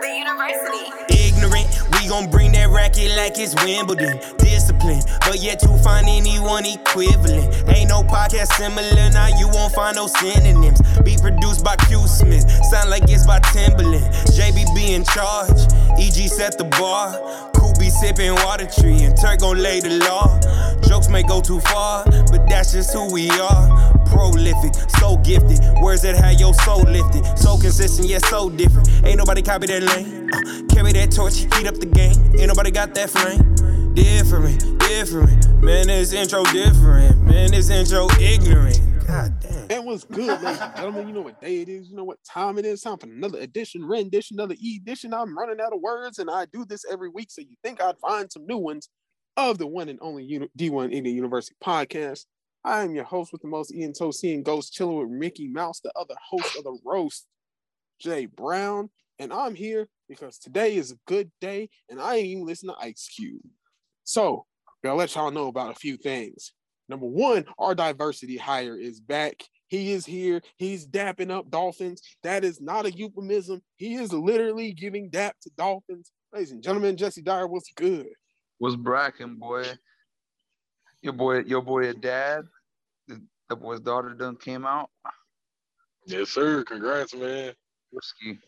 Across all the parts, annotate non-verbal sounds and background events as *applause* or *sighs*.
the university. Ignorant, we gon' bring that racket like it's Wimbledon. Discipline, but yet to find anyone equivalent. Ain't no podcast similar, now you won't find no synonyms. Be produced by Q Smith, sound like it's by Timbaland. JBB in charge, EG set the bar. Cool be sipping water tree, and Turk gon' lay the law. Jokes may go too far, but that's just who we are. Prolific, so gifted. Words that have your soul lifted. So consistent, yet so different. Ain't nobody copy that lane. Uh, carry that torch, heat up the game. Ain't nobody got that flame. Different, different. Man, this intro different. Man, this intro ignorant. God damn. And what's good, ladies and gentlemen? You know what day it is. You know what time it is. Time for another edition, rendition, another edition. I'm running out of words, and I do this every week. So you think I'd find some new ones of the one and only D1 Ignorant University podcast. I am your host with the most Ian Tosi and Ghost chilling with Mickey Mouse, the other host of the roast, Jay Brown. And I'm here because today is a good day, and I ain't even listening to Ice Cube. So, gonna let y'all know about a few things. Number one, our diversity hire is back. He is here. He's dapping up Dolphins. That is not a euphemism. He is literally giving dap to Dolphins. Ladies and gentlemen, Jesse Dyer, what's good? Was bracking, boy. Your boy, your boy, a dad. The, the boy's daughter done came out. Yes, sir. Congrats, man. Whiskey.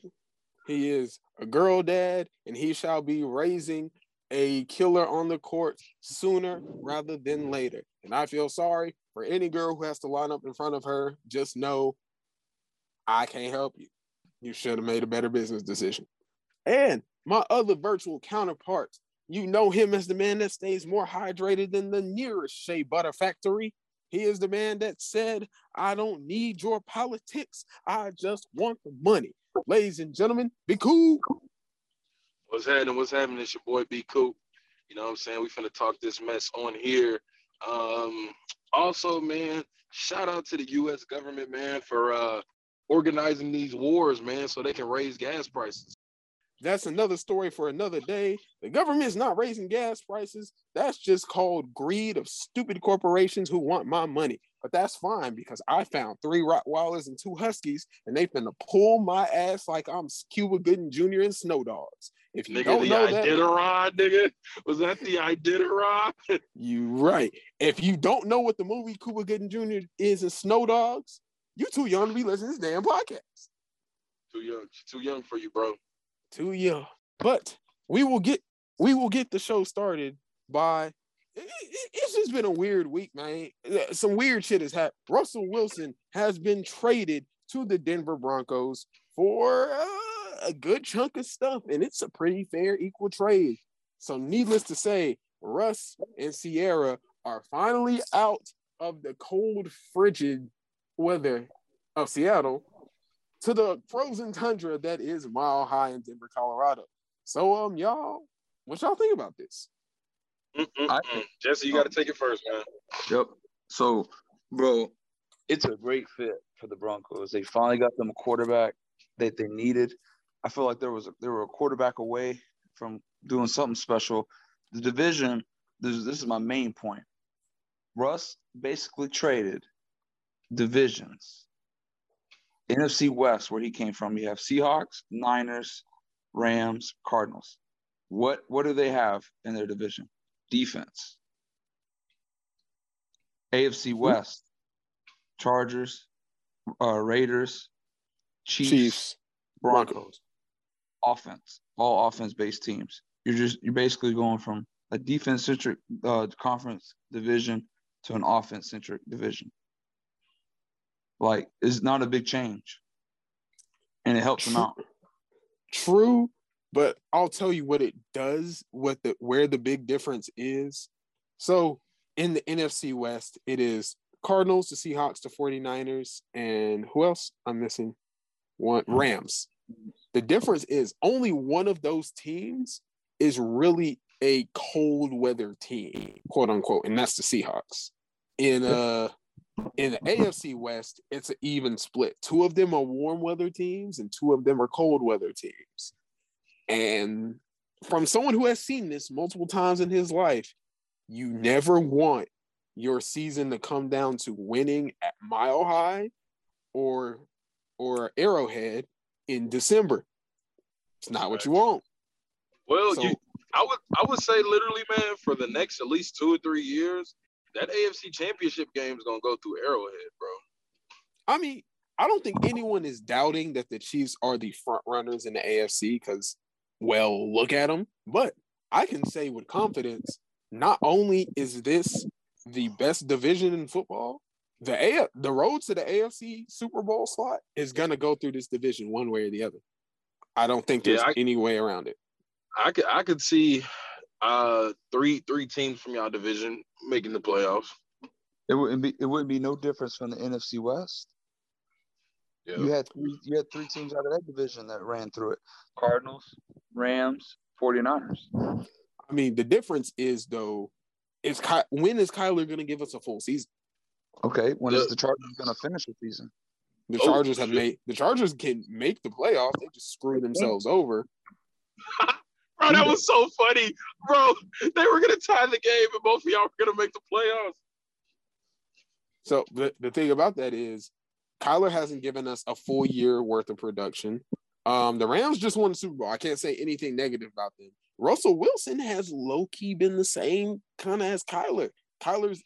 He is a girl dad, and he shall be raising a killer on the court sooner rather than later. And I feel sorry for any girl who has to line up in front of her. Just know I can't help you. You should have made a better business decision. And my other virtual counterparts, you know him as the man that stays more hydrated than the nearest Shea Butter Factory. He is the man that said, I don't need your politics. I just want the money. Ladies and gentlemen, be cool. What's happening? What's happening? It's your boy Be Cool. You know what I'm saying? We finna talk this mess on here. Um, also, man, shout out to the US government, man, for uh organizing these wars, man, so they can raise gas prices. That's another story for another day. The government is not raising gas prices. That's just called greed of stupid corporations who want my money. But that's fine because I found three Rottweilers and two Huskies, and they've finna pull my ass like I'm Cuba Gooding Jr. and Snow Dogs. If you Nigga, don't the know that, Iditarod, nigga. Was that the Iditarod? *laughs* you right. If you don't know what the movie Cuba Gooding Jr. is in Snow Dogs, you too young to be listening to this damn podcast. too young. Too young for you, bro. Too young. But we will get we will get the show started by it- it- it's just been a weird week, man. Uh, Some weird shit has happened. Russell Wilson has been traded to the Denver Broncos for uh, a good chunk of stuff, and it's a pretty fair, equal trade. So, needless to say, Russ and Ciara are finally out of the cold, frigid weather of Seattle to the frozen tundra that is mile high in Denver, Colorado. So, um, y'all, what y'all think about this? Mm-mm-mm. Jesse, you got to take it first, man. Yep. So, bro, it's a great fit for the Broncos. They finally got them a quarterback that they needed. I feel like there was a, they were a quarterback away from doing something special. The division. This, this is my main point. Russ basically traded divisions. NFC West, where he came from, you have Seahawks, Niners, Rams, Cardinals. What what do they have in their division? Defense. AFC West, Chargers, uh, Raiders, Chiefs, Chiefs, Broncos. Offense, all offense based teams. You're just you're basically going from a defense centric uh, conference division to an offense centric division. Like it's not a big change, and it helps them out. True, but I'll tell you what it does, what the where the big difference is. So in the NFC West, it is Cardinals, the Seahawks, the 49ers, and who else? I'm missing one Rams. The difference is only one of those teams is really a cold weather team, quote unquote, and that's the Seahawks. In uh in the AFC West, it's an even split. Two of them are warm weather teams, and two of them are cold weather teams. And from someone who has seen this multiple times in his life, you never want your season to come down to winning at Mile High or or Arrowhead in December. It's not what you want. Well, So- you, I would, I would say literally, man, for the next at least two or three years, that AFC Championship game is gonna go through Arrowhead, bro. I mean, I don't think anyone is doubting that the Chiefs are the front runners in the AFC because, well, look at them. But I can say with confidence, not only is this the best division in football, the A the road to the AFC Super Bowl slot is gonna go through this division one way or the other. I don't think Yeah, there's I- any way around it. I could, I could see uh three, three teams from y'all division making the playoffs. It wouldn't be it wouldn't be no difference from the NFC West. Yeah. You had three you had three teams out of that division that ran through it. Cardinals, Rams, 49ers. I mean, the difference is though, is Ky- when is Kyler gonna give us a full season? Okay, when Yeah. is the Chargers gonna finish the season? The Oh, Chargers have made the Chargers can make the playoffs. They just screw themselves over. *laughs* Bro, that was so funny, bro. They were gonna tie the game, and both of y'all were gonna make the playoffs. So the, the thing about that is Kyler hasn't given us a full year worth of production. Um, the Rams just won the Super Bowl. I can't say anything negative about them. Russell Wilson has low key been the same kind of as Kyler. Kyler's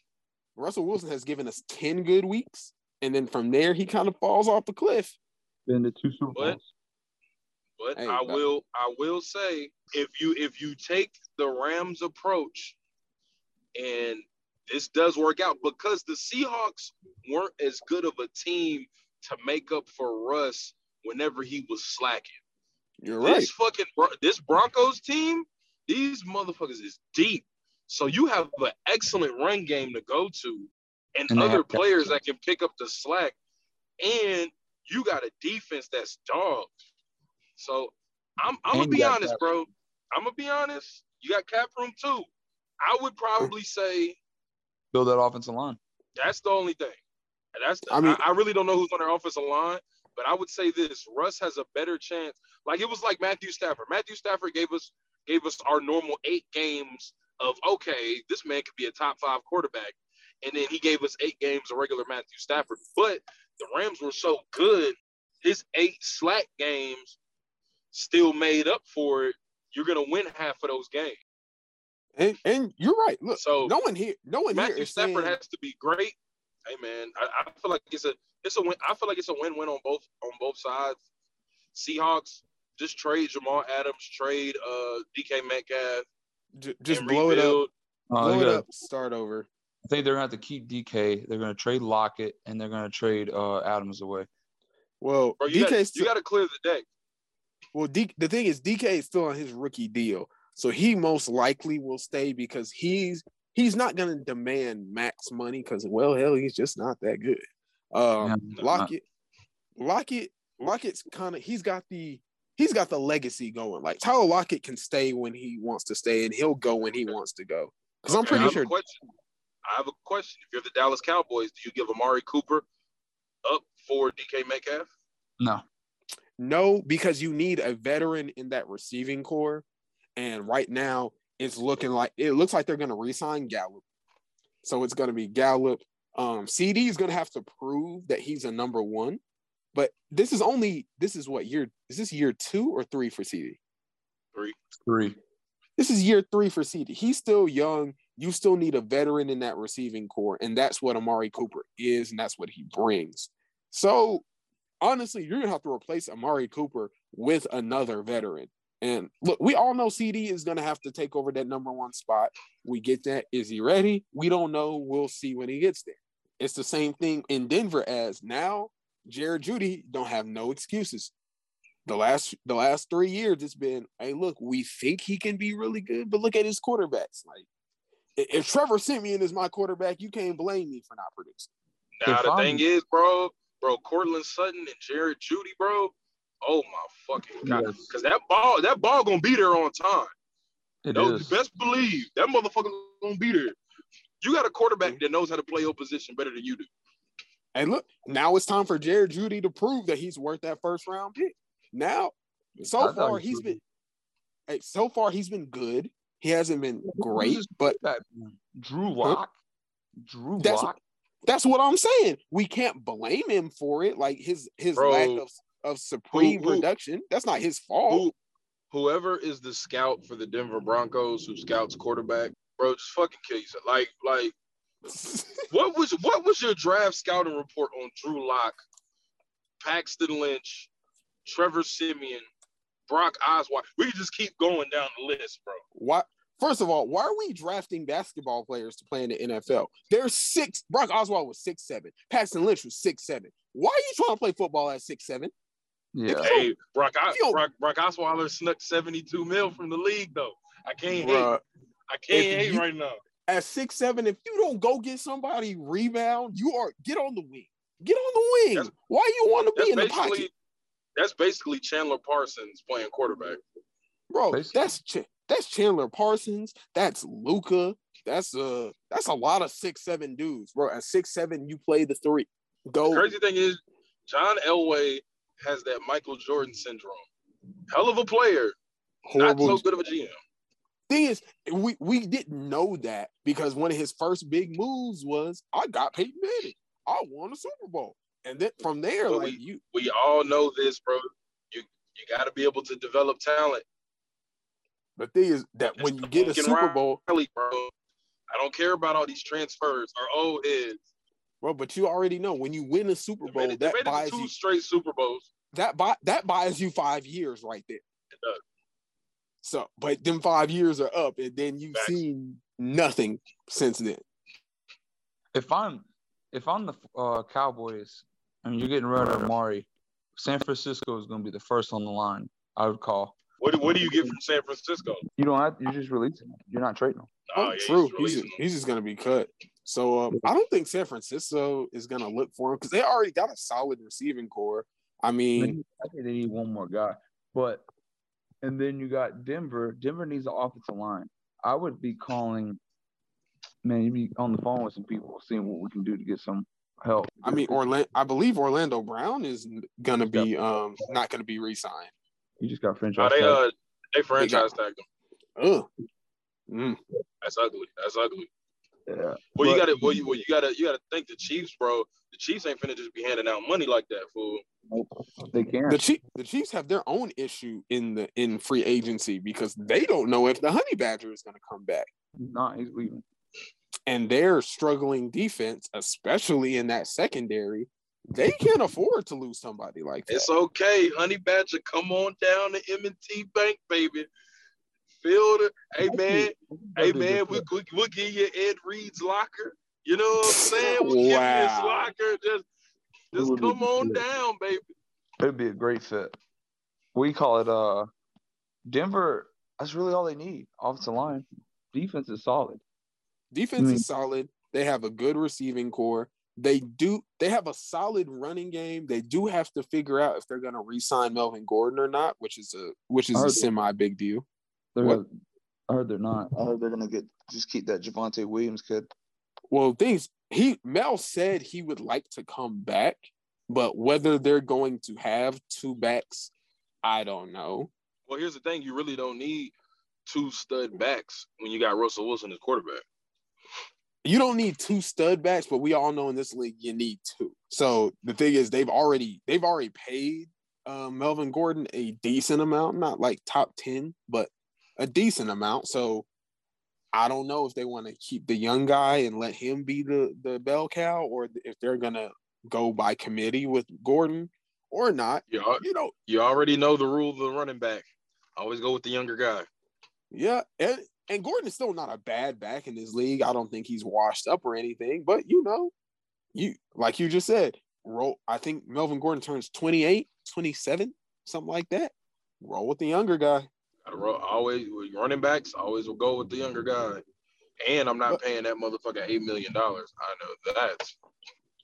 Russell Wilson has given us 10 good weeks, and then from there he kind of falls off the cliff. Been to two Super What? Bowls. But Hey, I will I will say if you if you take the Rams approach and this does work out because the Seahawks weren't as good of a team to make up for Russ whenever he was slacking. You're right. This fucking this Broncos team, these motherfuckers is deep. So you have an excellent run game to go to, and, And other players that can pick up the slack, and you got a defense that's dogs. So I'm I'm gonna be honest, bro. I'm gonna be honest. You got cap room too. I would probably say Build that offensive line. that's the only thing. And that's I I mean- I, really don't know who's on their offensive line, but I would say this: Russ has a better chance. Like it was like Matthew Stafford. Matthew Stafford gave us gave us our normal eight games of okay, this man could be a top five quarterback, and then he gave us eight games of regular Matthew Stafford. But the Rams were so good, his eight slack games still made up for it. You're gonna win half of those games. And and you're right. Look, So no one here, no one here Matthew is Stafford saying, has to be great. Hey man, I, I feel like it's a it's a win. I feel like it's a win-win on both on both sides. Seahawks just trade Jamal Adams, trade uh DK Metcalf, j- just and blow it up, rebuild. Uh, blow they it gotta- up, start over. I think they're gonna have to keep DK. They're gonna trade Lockett and they're gonna trade uh, Adams away. Well, Bro, you DK got, still, you got to clear the deck. Well, D, the thing is, DK is still on his rookie deal, so he most likely will stay because he's he's not going to demand max money because well, hell, he's just not that good. Um, Yeah. Lockett, Lockett, Lockett's kind of he's got the he's got the legacy going. Like Tyler Lockett can stay when he wants to stay, and he'll go when he wants to go. Because I'm Okay, I pretty sure question. I have a question. If you're the Dallas Cowboys, do you give Amari Cooper up for DK Metcalf? No. No, because you need a veteran in that receiving core. And right now, it's looking like it looks like they're going to re-sign Gallup. So it's going to be Gallup. Um, CD is going to have to prove that he's a number one. But this is only this is what year is this year two or three for CD? Three. Three. This is year three for CD. He's still young. You still need a veteran in that receiving core, and that's what Amari Cooper is, and that's what he brings. So honestly, you're gonna have to replace Amari Cooper with another veteran. And look, we all know CD is gonna have to take over that number one spot. We get that. Is he ready? We don't know. We'll see when he gets there. It's the same thing in Denver as now. Jared Jeudy don't have no excuses. The last the last three years, it's been, hey, look, we think he can be really good, but look at his quarterbacks. Like, if Trevor Siemian is my quarterback, you can't blame me for not producing. They're Now the fine. thing is, bro, bro, Courtland Sutton and Jared Jeudy, bro. Oh my fucking god! Yes. Because that ball, that ball gonna be there on time. It No, is. best believe that motherfucker gonna be there. You got a quarterback that knows how to play your position better than you do. And look, now it's time for Jared Jeudy to prove that he's worth that first round pick. Now, so thought far he's been, hey, so far he's been good. He hasn't been great, but That Drew Lock. Drew Lock. That's what I'm saying. We can't blame him for it. Like his his Bro. lack of of supreme Who- production. That's not his fault. Who, whoever is the scout for the Denver Broncos who scouts quarterback, bro, just fucking kill yourself. Like, like, *laughs* what was what was your draft scouting report on Drew Lock, Paxton Lynch, Trevor Siemian, Brock Osweiler? We can just keep going down the list, bro. Why? First of all, why are we drafting basketball players to play in the NFL? There's six. Brock Oswald was six seven. Paxton Lynch was six seven. Why are you trying to play football at six seven? Yeah. Hey, Brock, O- Yo. Brock, Brock Osweiler snuck 72 mil from the league, though. I can't hate. I can't hate you- right now. at six seven, if you don't go get somebody rebound, you are get on the wing. Get on the wing. That's- Why you want to be in the pocket, that's basically Chandler Parsons playing quarterback. bro? Basically. That's Ch- that's Chandler Parsons. That's Luka. That's uh that's a lot of six seven dudes, bro. At six seven, you play the three. Go Crazy thing is, John Elway has that Michael Jordan syndrome. Hell of a player, not horrible. so good of a GM. thing is, we we didn't know that because one of his first big moves was I got Peyton Manning. I won a Super Bowl, and then from there, But like you, We all know this, bro. You you got to be able to develop talent. The thing is that when you get a Super. Bowl, Really, bro. I don't care about all these transfers or old heads. bro, but you already know when you win a Super Bowl, made that buys to two you straight Super Bowls. that buy that buys you five years right there. It does. So, but them five years are up, and then you've Facts. seen nothing since then. If I'm if I'm the uh, Cowboys and you're getting rid of Amari, San Francisco is going to be the first on the line. I would call. What do, what do you get from San Francisco? You don't have. You're just releasing them. You're not trading them. Oh, yeah, true. he's He's, just, he's just gonna be cut. So um, I don't think San Francisco is gonna look for him because they already got a solid receiving core. I mean, I think they need one more guy. But and then you got Denver. Denver needs an offensive line. I would be calling. Man, you'd be on the phone with some people, seeing what we can do to get some help. I mean, Orlando. I believe Orlando Brown is gonna be um not gonna be re-signed. You just got Nah, franchise. they tag. uh they franchise tagged him. Ugh. Mm. That's ugly. That's ugly. yeah. Well, you got to well you, well, you got to you got to think the Chiefs, bro. The Chiefs ain't finna just be handing out money like that, fool. They can. The Chiefs, the Chiefs have their own issue in the in free agency because they don't know if the Honey Badger is gonna come back. He's not. He's leaving. and their struggling defense, especially in that secondary, they can't afford to lose somebody like that. It's okay, Honey Badger. Come on down to M&T Bank, baby. Field it. Hey man, hey man, we, we we'll give you Ed Reed's locker. You know what I'm saying? We'll give you his Wow. locker. Just just come on good. down, baby. It'd be a great fit. We call it uh Denver. That's really all they need. Offensive line, defense is solid. Defense Mm. is solid. They have a good receiving core. They do. They have a solid running game. They do have to figure out if they're going to re-sign Melvin Gordon or not, which is a which is a heard- semi big deal. They're What? gonna- I heard they're not. I heard they're gonna get just keep that Javonte Williams kid. Well, things he Mel said he would like to come back, but whether they're going to have two backs, I don't know. Well, here's the thing: you really don't need two stud backs when you got Russell Wilson as quarterback. You don't need two stud backs, but we all know in this league you need two. So the thing is, they've already they've already paid uh, Melvin Gordon a decent amount, not like top ten, but a decent amount. So I don't know if they want to keep the young guy and let him be the the bell cow, or if they're gonna go by committee with Gordon or not. You You know, you already know the rule of the running back. Always go with the younger guy. Yeah, and and Gordon is still not a bad back in this league. I don't think he's washed up or anything, but you know, you like you just said, roll. I think Melvin Gordon turns 28, 27, something like that. Roll with the younger guy. Gotta always with running backs. Always will go with the younger guy. And I'm not But- paying that motherfucker eight million dollars. I know that.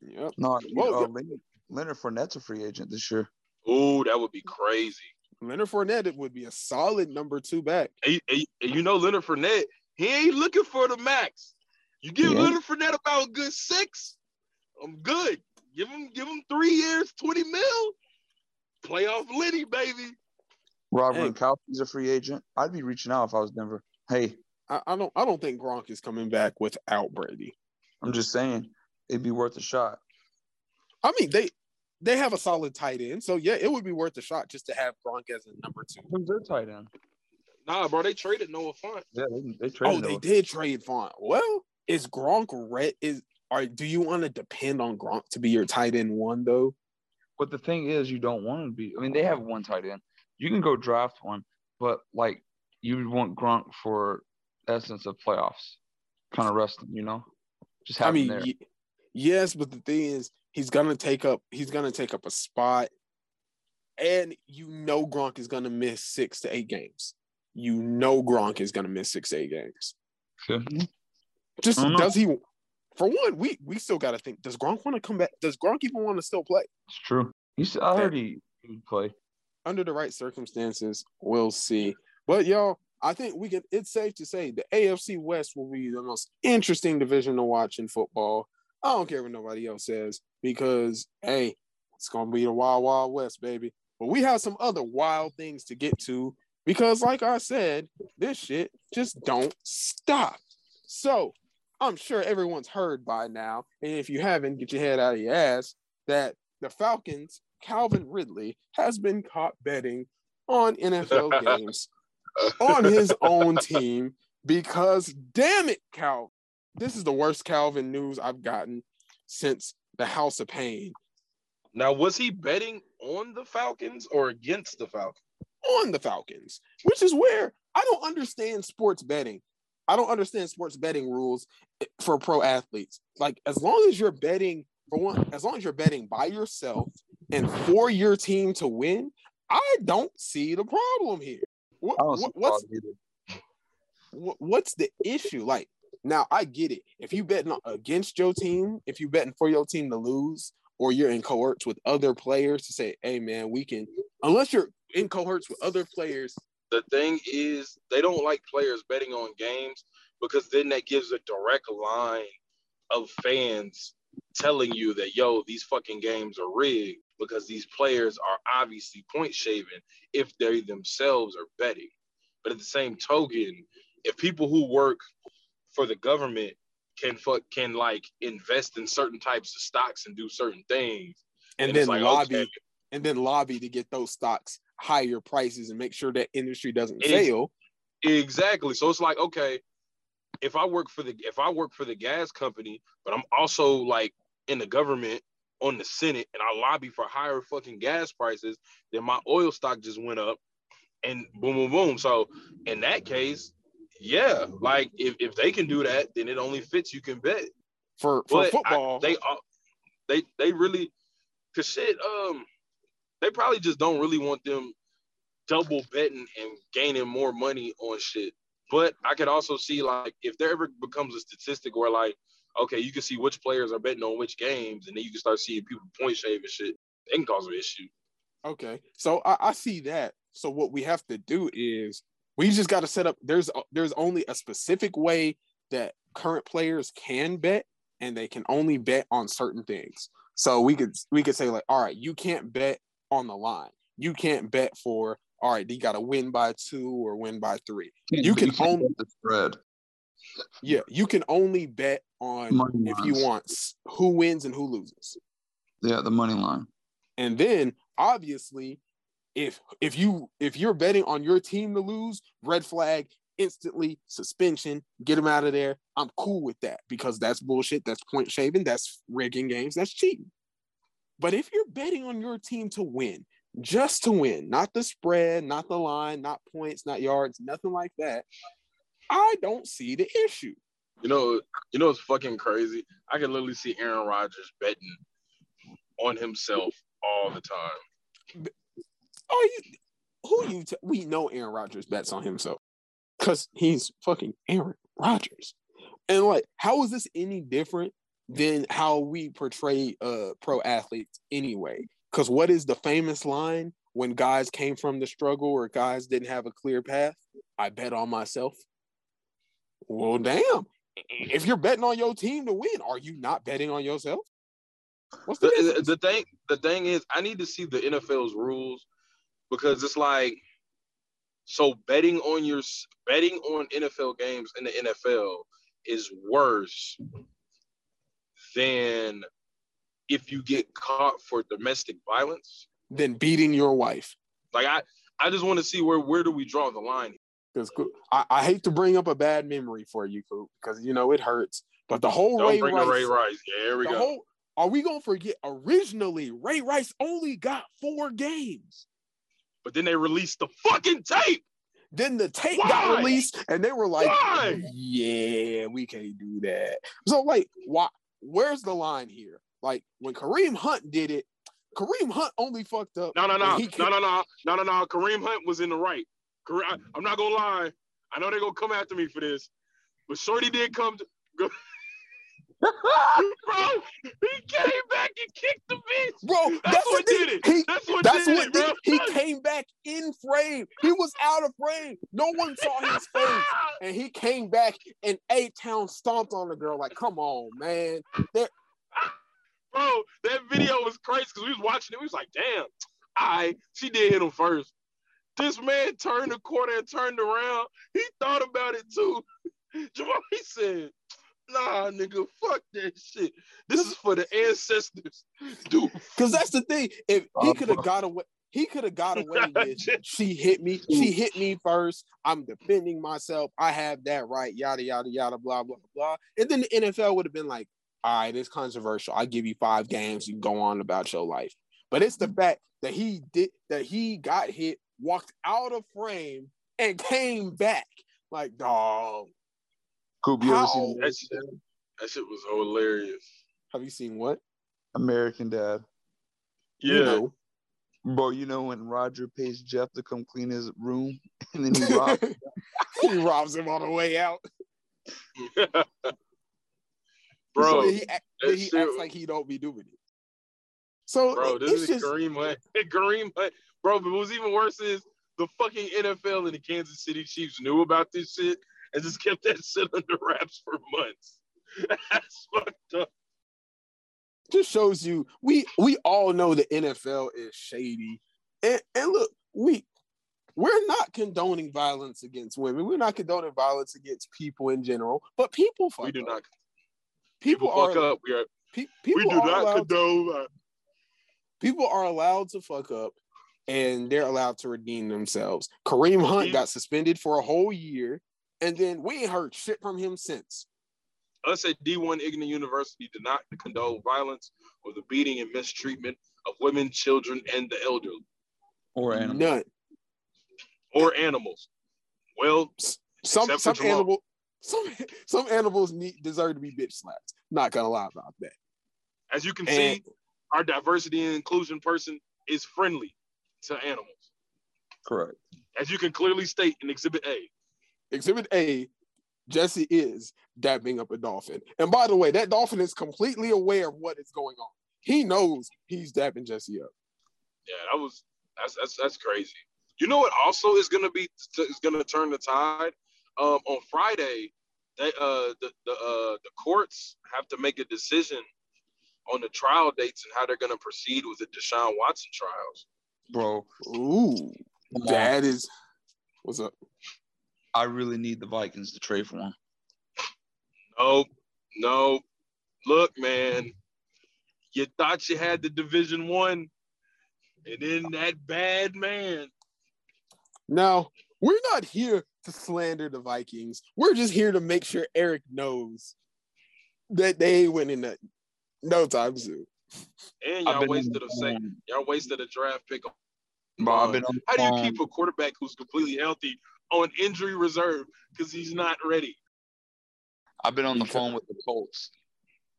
Yep. No, Well, uh. Leonard, Leonard Fournette's a free agent this year. Ooh, that would be crazy. Leonard Fournette it would be a solid number two back. And, and- and you know Leonard Fournette, he ain't looking for the max. You give Yeah. Leonard Fournette about a good six, I'm good. Give him give him three years, 20 mil. Playoff Lenny, baby. Robert Hey. Gronkowski's a free agent. I'd be reaching out if I was Denver. Hey, I, I don't I don't think Gronk is coming back without Brady. I'm just saying it'd be worth a shot. I mean, they they have a solid tight end, so yeah, it would be worth a shot just to have Gronk as a number two. Who's their tight end? Nah, bro, they traded Noah Fant. Yeah, they, they Oh, traded. they did trade Fant. Well, is Gronk red? Is are do you want to depend on Gronk to be your tight end one though? But the thing is, you don't want to be. I mean, they have one tight end. You can go draft one, but like you would want Gronk for essence of playoffs, kind of resting. You know, just have I mean, there. y- yes, but the thing is, he's gonna take up he's gonna take up a spot, and you know Gronk is gonna miss six to eight games. You know Gronk is gonna miss six to eight games. Okay. Just I don't know. does he? For one, we we still got to think. Does Gronk want to come back? Does Gronk even want to still play? It's true. He's. I heard he, he would play. Under the right circumstances, we'll see. But y'all, I think we can. It's safe to say the AFC West will be the most interesting division to watch in football. I don't care what nobody else says because hey, it's gonna be the wild, wild west, baby. But we have some other wild things to get to because, like I said, this shit just don't stop. So I'm sure everyone's heard by now, and if you haven't, get your head out of your ass that the Falcons, Calvin Ridley, has been caught betting on NFL *laughs* games on his own team because damn it, Cal. This is the worst Calvin news I've gotten since the House of Pain Now, was he betting on the Falcons or against the Falcons? on the Falcons, which is where I don't understand sports betting. I don't understand sports betting rules for pro athletes. Like as long as you're betting for one, as long as you're betting by yourself and for your team to win, I don't see the problem here. What, I don't see what- what's what, what's the issue? Like now, I get it. If you betting against your team, if you betting for your team to lose, or you're in cohorts with other players to say, "Hey, man, we can." Unless you're in cohorts with other players, The thing is, they don't like players betting on games because then that gives a direct line of fans telling you that, yo, these fucking games are rigged because these players are obviously point shaving if they themselves are betting. But at the same token, if people who work for the government can fuck can like invest in certain types of stocks and do certain things, and it's then like, lobby, okay, and then lobby to get those stocks higher prices and make sure that industry doesn't Ex- fail. Exactly. So it's like, okay, if I work for the if I work for the gas company, but I'm also like in the government on the Senate and I lobby for higher fucking gas prices, then my oil stock just went up and boom boom boom. So in that case, yeah, like if, if they can do that, then it only fits you can bet. For for But I- football, they they they really cause shit, um they probably just don't really want them double betting and gaining more money on shit. But I could also see like if there ever becomes a statistic where like, okay, you can see which players are betting on which games, and then you can start seeing people point shave and shit. It can cause an issue. Okay, so I, I see that. So what we have to do is we just got to set up. There's there's only a specific way that current players can bet, and they can only bet on certain things. So we could we could say like, all right, you can't bet on the line. You can't bet for all right. You got to win by two or win by three. You can can't the spread. Yeah, you can only bet on Money if you want who wins and who loses. Yeah, the money line. And then obviously, if if you if you're betting on your team to lose, red flag, instantly suspension, get them out of there. I'm cool with that because that's bullshit. That's point shaving. That's rigging games. That's cheating. But if you're betting on your team to win, just to win, not the spread, not the line, not points, not yards, nothing like that, I don't see the issue. You know, you know it's fucking crazy. I can literally see Aaron Rodgers betting on himself all the time. Oh, you, who you? T- we know Aaron Rodgers bets on himself because he's fucking Aaron Rodgers. And like, how is this any different than how we portray uh pro athletes anyway? Because what is the famous line when guys came from the struggle or guys didn't have a clear path? I bet on myself. Well, damn. If you're betting on your team to win, are you not betting on yourself? What's the, the, the thing the thing is I need to see the NFL's rules because it's like so betting on your betting on NFL games in the NFL is worse than if you get caught for domestic violence. Than beating your wife. Like I, I just want to see where where do we draw the line? Because I, I hate to bring up a bad memory for you, Coop, because you know it hurts. But the whole Don't Ray bring Rice, the Ray Rice. Yeah, here we go. whole, are we gonna forget? Originally, Ray Rice only got four games. But then they released the fucking tape. Then the tape Why? got released, and they were like, Why? "Yeah, we can't do that." So, like, why? Where's the line here? Like when Kareem Hunt did it, Kareem Hunt only fucked up. No, no, no, no, no, no, no, no, no. Kareem Hunt was in the right. Kareem, I, I'm not gonna lie. I know they're gonna come after me for this, but Shorty did come to. *laughs* Bro, he came back and kicked the bitch. Bro, That's that's, what did it. He, That's what that's did what it, did. He came back in frame. He was out of frame. No one saw his face. *laughs* And he came back and A Town stomped on the girl. Like, come on, man. Bro, that video was crazy because we was watching it. We was like, damn, I she did hit him first. This man turned the corner and turned around. He thought about it too. *laughs* Jamal, he said, nah, nigga, fuck that shit. This is for the ancestors. Dude, Because that's the thing. If he could have got away, he could have got *laughs* away with she hit me, she hit me first. I'm defending myself. I have that right, yada yada yada, blah, blah, blah. And then the NFL would have been like, all right, it's controversial. I give you five games, you can go on about your life. But it's the fact that he did that he got hit, walked out of frame, and came back. Like, dog, Coop, you ever How- seen that shit, that shit was hilarious. have you seen what? American Dad? Yeah. You know. Bro, you know when Roger pays Jeff to come clean his room *laughs* and then he robs *laughs* he robs him on the way out. *laughs* bro, So he, act- he shit- acts like he don't be doing it. So bro, this it's is just Kareem Hunt. Kareem Hunt. Bro, but what's even worse is the fucking NFL and the Kansas City Chiefs knew about this shit and just kept that shit under wraps for months. *laughs* That's fucked up. just shows you we we all know the NFL is shady. And and look, we we're not condoning violence against women. We're not condoning violence against people in general. But people fuck up. We do up. not. People, People, fuck are up. We are. pe- We do not condone. that. people are allowed to fuck up and they're allowed to redeem themselves. Kareem Hunt got suspended for a whole year, and then we ain't heard shit from him since. Us at D1 Ignorant University do not condone violence or the beating and mistreatment of women, children, and the elderly or animal. None. or animals. Well, Some some Jamal. animal some some animals need deserve to be bitch slapped. Not gonna lie about that. as you can And see, our diversity and inclusion person is friendly to animals. Correct. As you can clearly state in Exhibit A. exhibit A, Jesse is dabbing up a dolphin. And by the way, that dolphin is completely aware of what is going on. He knows he's dabbing Jesse up. Yeah, that was that's that's that's crazy. You know what? Also, is gonna be is gonna turn the tide. Um, on Friday, they uh the the uh the courts have to make a decision on the trial dates and how they're gonna proceed with the Deshaun Watson trials. Bro, Ooh, that is what's up. I really need the Vikings to trade for him. No, no. Look, man, you thought you had the Division One, and then that bad man. Now, we're not here to slander the Vikings. We're just here to make sure Eric knows that they ain't winning that No time soon. And I've y'all wasted a second. Y'all wasted a draft pick. on- Bro, I've been on the How do you keep a quarterback who's completely healthy on injury reserve because he's not ready? I've been on the phone with the Colts.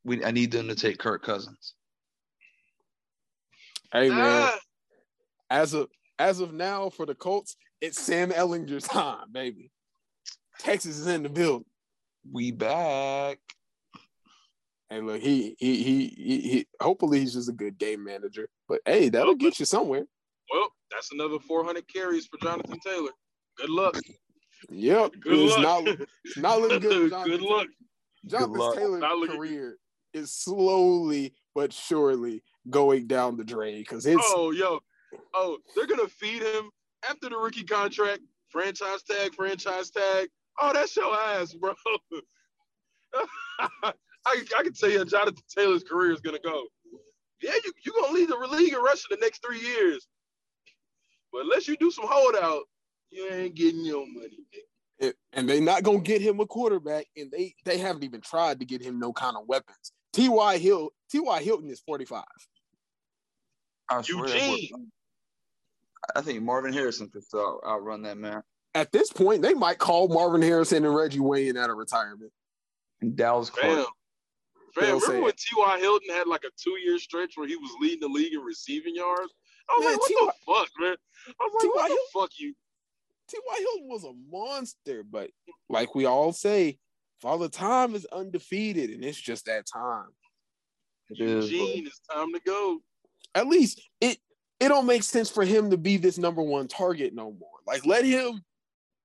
We I need them to take Kirk Cousins. Hey man, Ah, as of as of now for the Colts, it's Sam Ehlinger's time, baby. Texas is in the building. We back. And look, he he he he, he hopefully he's just a good game manager. But hey, that'll get you somewhere. well, that's another 400 carries for Jonathan Taylor. Good luck. Yep. Good it's luck. not it's not looking good. for *laughs* Jonathan Good luck. Jonathan luck. Taylor's Not looking career is slowly but surely going down the drain because it's Oh, yo. Oh, they're gonna feed him after the rookie contract. Franchise tag, franchise tag. Oh, that's your ass, bro. *laughs* I, I can tell you Jonathan Taylor's career is gonna go. Yeah, you you gonna lead the league in rushing the next three years, but unless you do some holdout, you ain't getting your money. And, and they not gonna get him a quarterback, and they they haven't even tried to get him no kind of weapons. T.Y. Hill, T.Y. Hilton is 45. I Eugene. I think Marvin Harrison could still out- outrun that man. At this point, they might call Marvin Harrison and Reggie Wayne out of retirement. And Dallas Fam, Clark. fam, They'll remember say when. T.Y. Hilton had like a two-year stretch where he was leading the league in receiving yards? I was Man, like, what T.Y. the fuck, man? I was like, T.Y. what the Hilton- fuck you? T.Y. Hilton was a monster, but like we all say, Father Time is undefeated, and it's just that time. It is, bro. Eugene, it's time to go. At least it it don't make sense for him to be this number one target no more. Like let him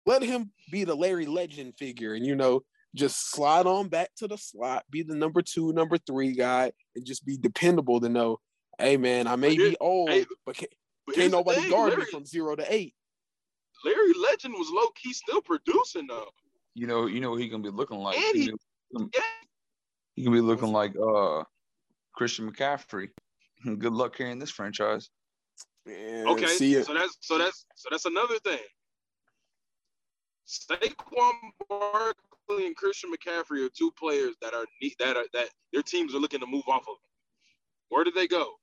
let him be the Larry Legend figure, and you know just slide on back to the slot, be the number two, number three guy, and just be dependable to know, hey man, I may be old, but can't, But can't nobody thing, guard me from zero to eight. Larry Legend was low key still producing though. You know, you know what he gonna be looking like. And He he- gonna- Yeah. he gonna be looking like uh Christian McCaffrey. *laughs* Good luck carrying this franchise. Man, Okay, see so that's so that's so that's another thing. Saquon Barkley and Christian McCaffrey are two players that are ne- that are that their teams are looking to move off of. Where do they go?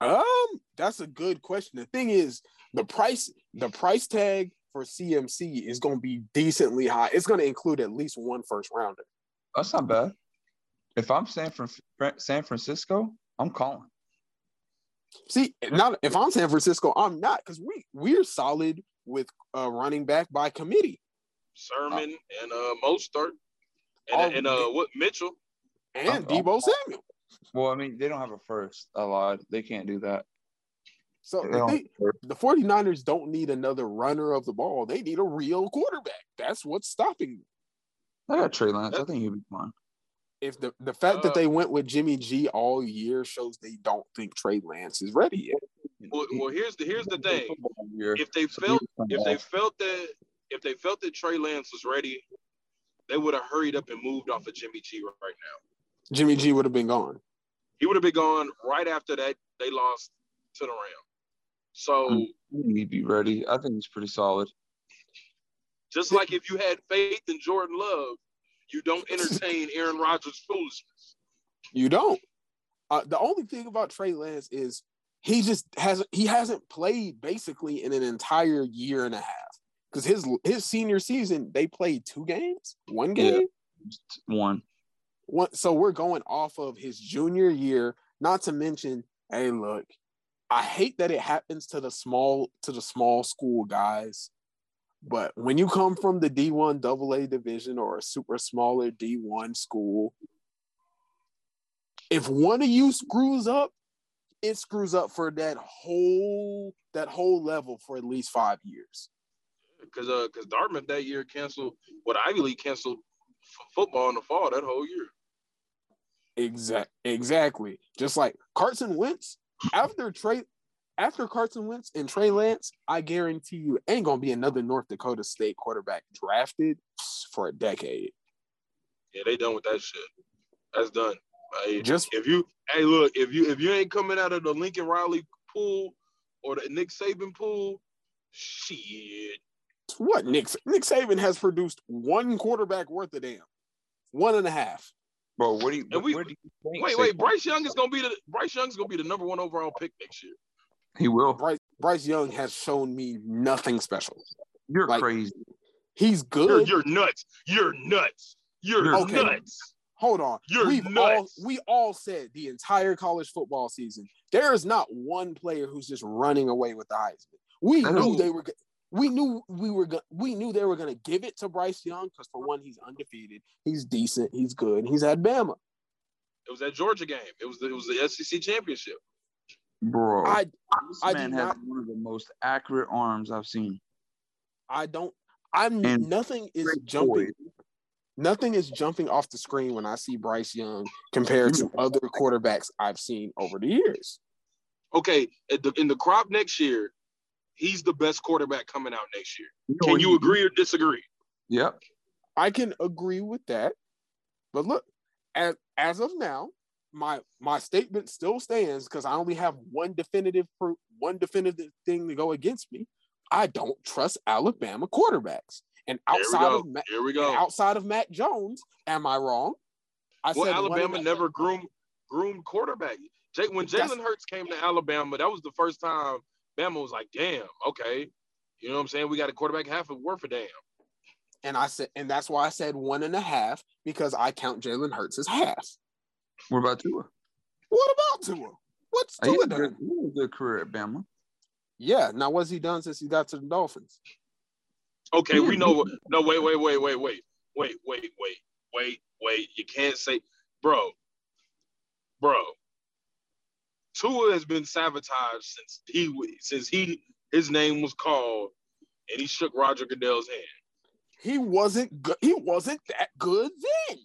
Um, that's a good question. The thing is, the price, the price tag for CMC is going to be decently high. It's going to include at least one first rounder. That's not bad. If I'm San Fran- San Francisco, I'm calling. See, not if I'm San Francisco, I'm not because we we're solid with uh, running back by committee Sermon and uh Mostert Oh, and, and uh what Mitchell. and I'm- Deebo Samuel. Well, I mean, they don't have a first. I lied. They can't do that. So They the, don't thing, have a first. the 49ers don't need another runner of the ball. They need a real quarterback. That's what's stopping them. I got Trey Lance. I think he'll be fine. If the, the fact Uh, that they went with Jimmy G all year shows they don't think Trey Lance is ready yet. Well, well here's the here's the thing. If they felt if they felt that if they felt that Trey Lance was ready, they would have hurried up and moved off of Jimmy G right now. Jimmy G would have been gone. He would have been gone right after that they lost to the Rams. So he'd be ready. I think he's pretty solid. just like if you had faith in Jordan Love, you don't entertain *laughs* Aaron Rodgers' foolishness. You don't. Uh, the only thing about Trey Lance is he just hasn't he hasn't played basically in an entire year and a half. Because his his senior season, they played two games, one game. Just One. One, so we're going off of his junior year. Not to mention, hey, look, I hate that it happens to the small to the small school guys. But when you come from the D1 double A division or a super smaller D1 school, if one of you screws up, it screws up for that whole that whole level for at least five years. Because uh, because Dartmouth that year canceled what Ivy League canceled f- football in the fall that whole year. Exact, exactly. Just like Carson Wentz, after Trey, after Carson Wentz and Trey Lance, I guarantee you ain't gonna be another North Dakota State quarterback drafted for a decade. Yeah, they done with that shit. That's done. Hey, Just if you hey look if you if you ain't coming out of the Lincoln Riley pool or the Nick Saban pool, shit. what Nick Nick Saban has produced one quarterback worth a damn, one and a half. Bro, what do you And we- where do you think Wait, wait, Bryce Young is gonna be the Bryce Young is gonna be the number one overall pick next year. He will. Bryce Bryce Young has shown me nothing special. You're Like, crazy. He's You're, good. you're nuts. You're nuts. You're You're Okay. nuts. Hold on. You're We've all nuts. we all said the entire college football season. There is not one player who's just running away with the Heisman. We knew they were. Go- We knew we were. go- We knew they were going to give it to Bryce Young because for one, he's undefeated. He's decent. He's good. He's at Bama. It was that Georgia game. It was the, it was the SEC championship. Bro. I this I man has not- one of the most accurate arms I've seen. I don't. I'm And nothing is jumping. poise. Nothing is jumping off the screen when I see Bryce Young compared to other quarterbacks I've seen over the years. Okay, at the, in the crop next year, he's the best quarterback coming out next year. You know Can you agree or disagree? Yep. I can agree with that. But look, as as of now, my my statement still stands because I only have one definitive proof, one definitive thing to go against me. I don't trust Alabama quarterbacks. And outside of Ma- Here we go. outside of Mac Jones, am I wrong? I Well, said Alabama never groomed groomed quarterback. Jay, when Jalen Hurts came to Alabama, that was the first time Bama was like, "Damn, okay." You know what I'm saying? We got a quarterback half a worth a damn. and I said, and that's why I said one and a half because I count Jalen Hurts as half. What about Tua? What about Tua? What's He Tua had a good, done? he had a good career at Bama. Yeah. Now what's he done since he got to the Dolphins? Okay, we know. No, wait, wait, wait, wait, wait, wait, wait, wait, wait, wait. You can't say, bro, bro. Tua has been sabotaged since he since he his name was called and he shook Roger Goodell's hand. He wasn't good. He wasn't that good then.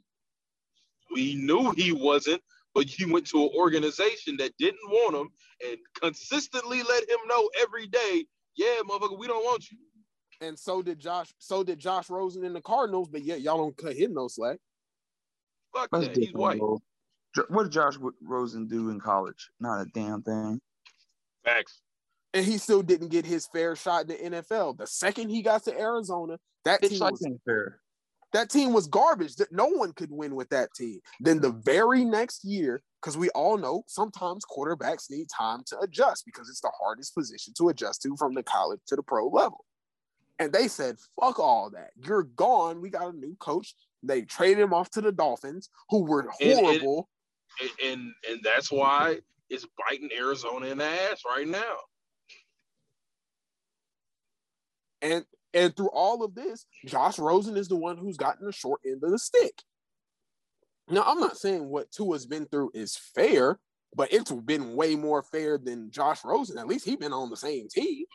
We knew he wasn't, but he went to an organization that didn't want him and consistently let him know every day, yeah, motherfucker, we don't want you. And so did Josh. So did Josh Rosen in the Cardinals. But yet y'all don't cut him no slack. Fuck That's that. He's white. bro. Jo- What did Josh Rosen do in college? Not a damn thing. Facts. And he still didn't get his fair shot in the NFL. The second he got to Arizona, that It's team like was ain't fair. that team was garbage. That no one could win with that team. Then the very next year, because we all know sometimes quarterbacks need time to adjust because it's the hardest position to adjust to from the college to the pro level. And they said, fuck all that. You're gone. We got a new coach. They traded him off to the Dolphins, who were And- and- horrible. And, and and that's why it's biting Arizona in the ass right now. And and through all of this, Josh Rosen is the one who's gotten the short end of the stick. Now, I'm not saying what Tua's been through is fair, but it's been way more fair than Josh Rosen. At least he's been on the same team.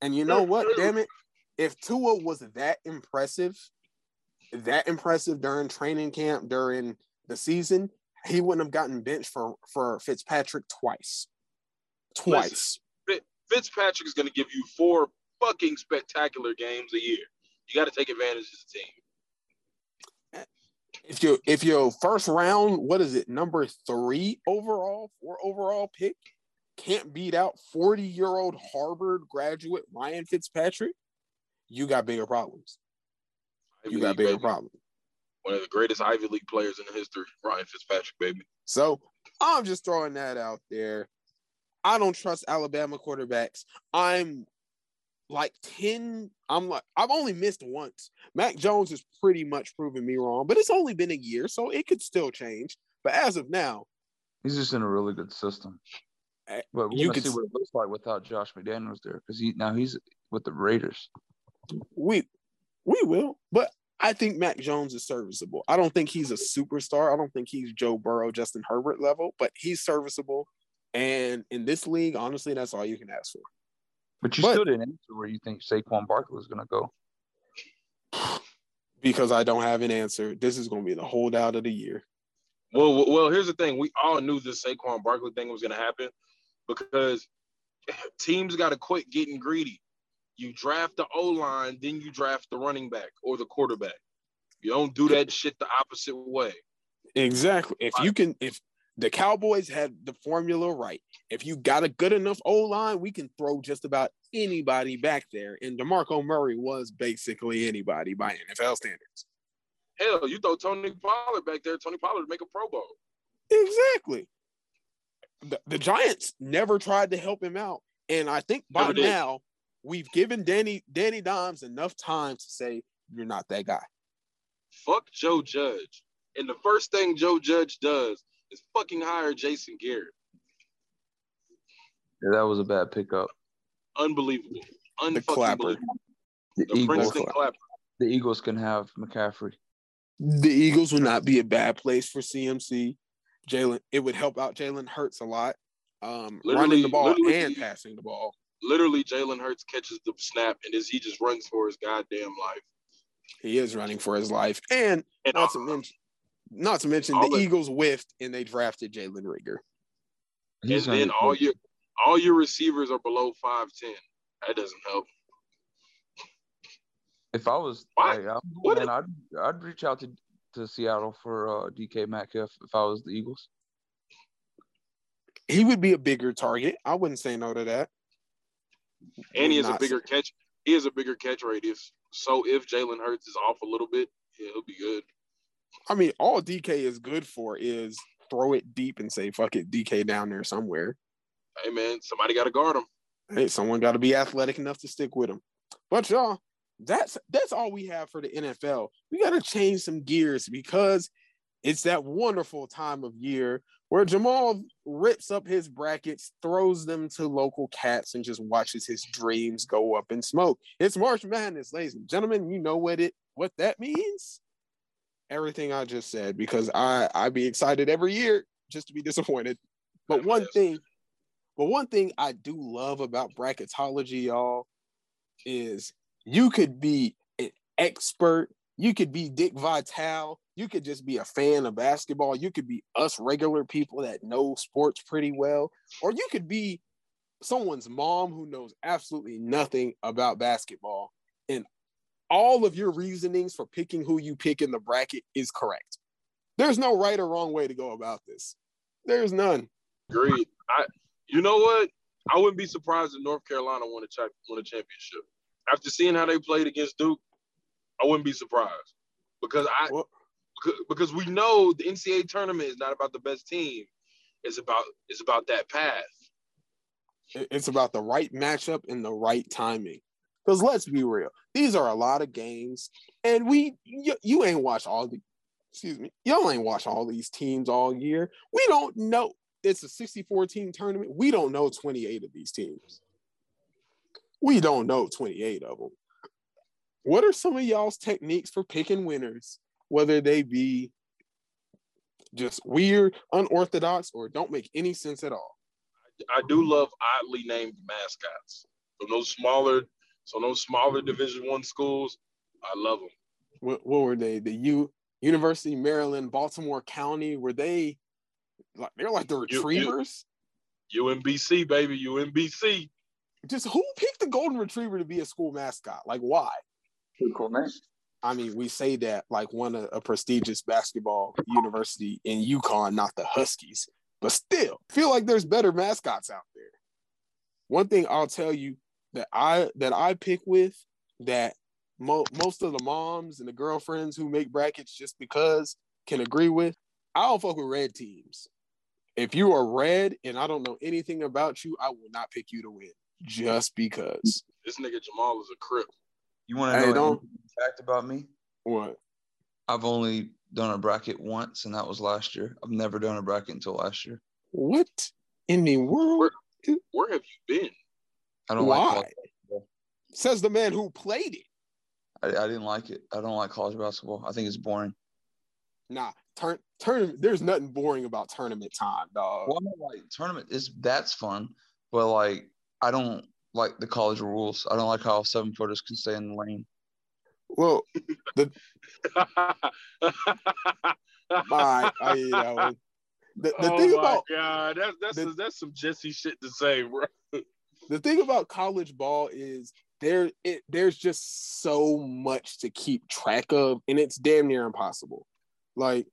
And you know what? Damn it. If Tua was that impressive, that impressive during training camp, during the season, he wouldn't have gotten benched for, for Fitzpatrick twice. Twice. Fitzpatrick is going to give you four fucking spectacular games a year. You got to take advantage of the team. if you if your first round, what is it, number three overall, four overall pick, can't beat out 40 year old Harvard graduate Ryan Fitzpatrick, you got bigger problems. You got bigger problems. One of the greatest Ivy League players in the history, Ryan Fitzpatrick, baby. So I'm just throwing that out there. I don't trust Alabama quarterbacks. I'm like 10. I'm like, I've only missed once. Mac Jones has pretty much proven me wrong, but it's only been a year, so it could still change. But as of now, He's just in a really good system. Eh, But we're you gonna see what it looks like without Josh McDaniels there because he now he's with the Raiders. we we will, but I think Mac Jones is serviceable. I don't think he's a superstar. I don't think he's Joe Burrow, Justin Herbert level, but he's serviceable. And in this league, honestly, that's all you can ask for. But you But- still didn't answer where you think Saquon Barkley is gonna go. *sighs* Because I don't have an answer. This is going to be the holdout of the year. Well, well, well, here's the thing. We all knew this Saquon Barkley thing was going to happen because *sighs* teams got to quit getting greedy. You draft the O line, then you draft the running back or the quarterback. You don't do that shit the opposite way. Exactly. If you can, if the Cowboys had the formula right, if you got a good enough O line, we can throw just about anybody back there. And DeMarco Murray was basically anybody by NFL standards. Hell, you throw Tony Pollard back there, Tony Pollard would make a Pro Bowl. Exactly. The, the Giants never tried to help him out. And I think by now we've given Danny Danny Dimes enough time to say you're not that guy. Fuck Joe Judge. And the first thing Joe Judge does is fucking hire Jason Garrett. Yeah, that was a bad pickup. Unbelievable. The clapper. The The Eagles, clapper. the Eagles can have McCaffrey. The Eagles would not be a bad place for CMC. Jalen, it would help out Jalen Hurts a lot. Um, running the ball literally- and passing the ball. Literally, Jalen Hurts catches the snap and is he just runs for his goddamn life. He is running for his life. And And not to mention, not to mention the the- Eagles whiffed and they drafted Jalen Reagor. He's and then all your all your receivers are below five ten. That doesn't help. If I was, like, I'm, what man, I'd, I'd reach out to, to Seattle for uh, DK Metcalf if I was the Eagles. He would be a bigger target. I wouldn't say no to that. And he has a bigger catch. He has a bigger catch radius. So if Jalen Hurts is off a little bit, yeah, he'll be good. I mean, all DK is good for is throw it deep and say, fuck it, DK down there somewhere. Hey man, somebody got to guard him. Hey, someone got to be athletic enough to stick with him. But y'all, that's that's all we have for the NFL. We got to change some gears because it's that wonderful time of year where Jamal rips up his brackets, throws them to local cats, and just watches his dreams go up in smoke. It's March Madness, ladies and gentlemen. You know what it what that means? Everything I just said, because I I be excited every year just to be disappointed. But one thing, but one thing I do love about bracketology, y'all, is you could be an expert, you could be Dick Vitale, you could just be a fan of basketball, you could be us regular people that know sports pretty well, or you could be someone's mom who knows absolutely nothing about basketball. And all of your reasonings for picking who you pick in the bracket is correct. There's no right or wrong way to go about this. There's none. Agreed. I, you know what? I wouldn't be surprised if North Carolina won a cha- won a championship. After seeing how they played against Duke, I wouldn't be surprised because I Well- because we know the NCAA tournament is not about the best team. It's about it's about that path. It's about the right matchup and the right timing. Because let's be real, these are a lot of games, and we you, you ain't watch all the excuse me, y'all ain't watch all these teams all year. We don't know. It's a 64 team tournament. We don't know 28 of these teams. We don't know 28 of them. What are some of y'all's techniques for picking winners, whether they be just weird, unorthodox, or don't make any sense at all? I do love oddly named mascots. From those smaller, so those smaller Division One schools, I love them. what, what were they? The U University of Maryland, Baltimore County. Were they like they're like the You- you- retrievers? UMBC baby, UMBC. Just who picked the golden retriever to be a school mascot? Like why? Pretty cool name. I mean, we say that like one a, a prestigious basketball university in UConn, not the Huskies, but still feel like there's better mascots out there. One thing I'll tell you that I that I pick with that mo- most of the moms and the girlfriends who make brackets just because can agree with. I don't fuck with red teams. If you are red and I don't know anything about you, I will not pick you to win just because. This nigga Jamal is a crip. You want to Hey, know don't- a fact about me? What? I've only done a bracket once, and that was last year. I've never done a bracket until last year. What in the world? Where have you been? I don't like Why? college basketball. Says the man who played it. I, I didn't like it. I don't like college basketball. I think it's boring. Nah, turn turn. There's nothing boring about tournament time, dog. Well, I'm like tournament is that's fun, but like I don't like the college rules. I don't like how seven footers can stay in the lane. Well, my, *laughs* I, you know, the, the oh thing my about god, that's that's the- that's some Jesse shit to say, bro. the thing about college ball is there it there's just so much to keep track of, and it's damn near impossible. Like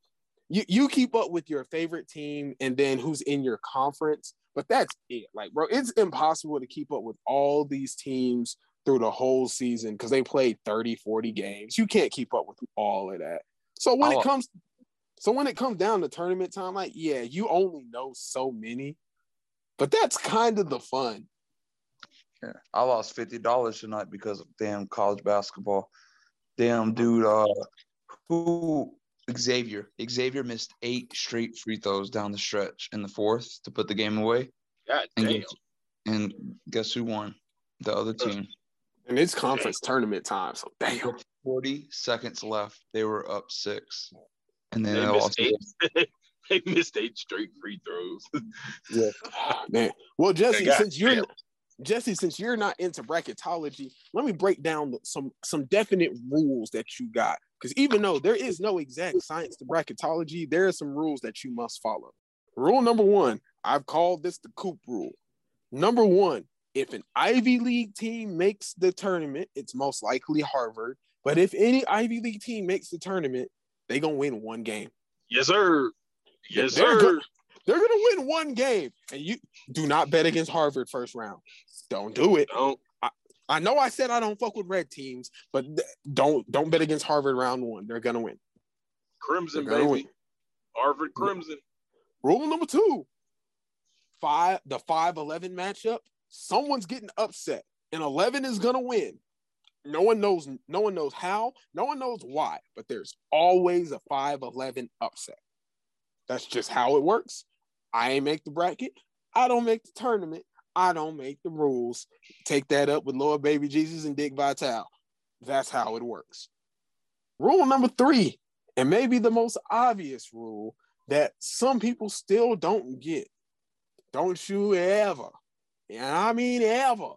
you you keep up with your favorite team and then who's in your conference, but that's it. Like, bro, it's impossible to keep up with all these teams through the whole season because they played 30, 40 games. You can't keep up with all of that. So when Oh. it comes so when it comes down to tournament time, like, yeah, you only know so many, but that's kind of the fun. Yeah. I lost fifty dollars tonight because of damn college basketball. Damn dude, uh who Xavier. Xavier missed eight straight free throws down the stretch in the fourth to put the game away. God And damn. guess, and guess who won? The other team. And it's conference tournament time, so damn. 40 seconds left. They were up six. And then They they missed lost. eight. *laughs* they missed eight straight free throws. Yeah, ah, Man. Well, Jesse, God since you're damn. Jesse, since you're not into bracketology, let me break down some some definite rules that you got. Because even though there is no exact science to bracketology, there are some rules that you must follow. Rule number one, I've called this the coop rule. Number one, if an Ivy League team makes the tournament, it's most likely Harvard. But if any Ivy League team makes the tournament, they gonna win one game. Yes, sir. Yes, They're sir. They're gonna win one game, and you do not bet against Harvard first round. Don't do it. Don't. I know I said I don't fuck with red teams, but don't don't bet against Harvard round one. They're gonna win. Crimson, gonna baby. win. Harvard Crimson. Rule number two: five the five eleven matchup. Someone's getting upset, and eleven is gonna win. No one knows. No one knows how. No one knows why. But there's always a five eleven upset. That's just how it works. I ain't make the bracket. I don't make the tournament. I don't make the rules. Take that up with Lord Baby Jesus and Dick Vitale. That's how it works. Rule number three, and maybe the most obvious rule that some people still don't get. Don't you ever, and I mean ever,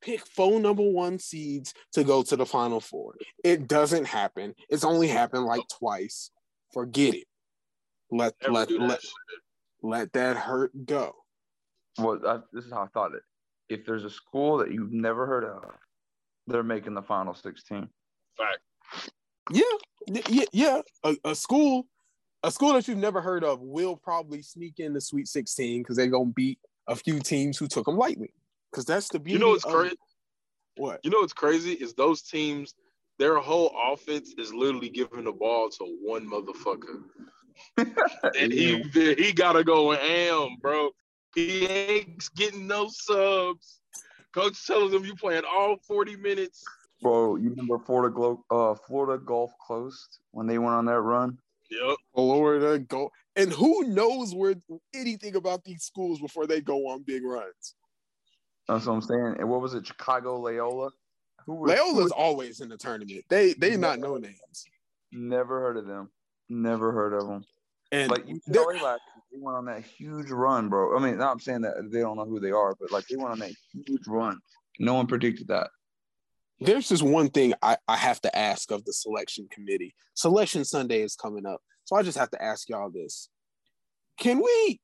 pick four number one seeds to go to the final four. It doesn't happen. It's only happened like twice. Forget it. Let Never let let, let that hurt go. Well, I, this is how I thought it. If there's a school that you've never heard of, they're making the final 16. Fact. Yeah, yeah, yeah. A, a school, a school that you've never heard of will probably sneak in the Sweet 16 because they're gonna beat a few teams who took them lightly. Because that's the beauty. You know what's crazy? What? You know what's crazy is those teams. Their whole offense is literally giving the ball to one motherfucker, *laughs* and he he gotta go ham, bro. He ain't getting no subs. Coach tells him you playing all forty minutes. Bro, you remember Florida, Glo- uh, Florida Gulf Coast when they went on that run? Yep. Florida go, and who knows where anything about these schools before they go on big runs. That's what I'm saying. And what was it? Chicago Loyola? Who was, who Loyola's was- always in the tournament. They they not no names. Never heard of them. Never heard of them. And Like they're- UCLA last year, they went on that huge run, bro. I mean, not I'm saying that they don't know who they are, but like they went on that huge run. No one predicted that. there's just one thing I, I have to ask of the selection committee. Selection Sunday is coming up. So I just have to ask y'all this. Can we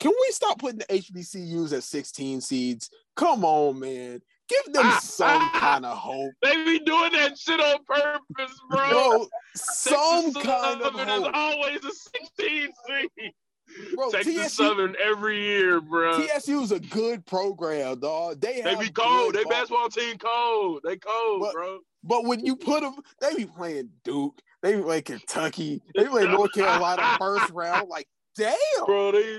can we stop putting the HBCUs at 16 seeds? Come on, man. Give them ah, some ah, kind of hope. They be doing that shit on purpose, bro. Bro, some Texas kind of Southern is always a 16 seed. Bro, Texas TSU, Southern every year, bro. TSU is a good program, dog. They They be cold. They ball- basketball team cold. They cold, But- bro. But when you put them, they be playing Duke, they be playing Kentucky, they playing North Carolina *laughs* first round. Like, damn, Bro, they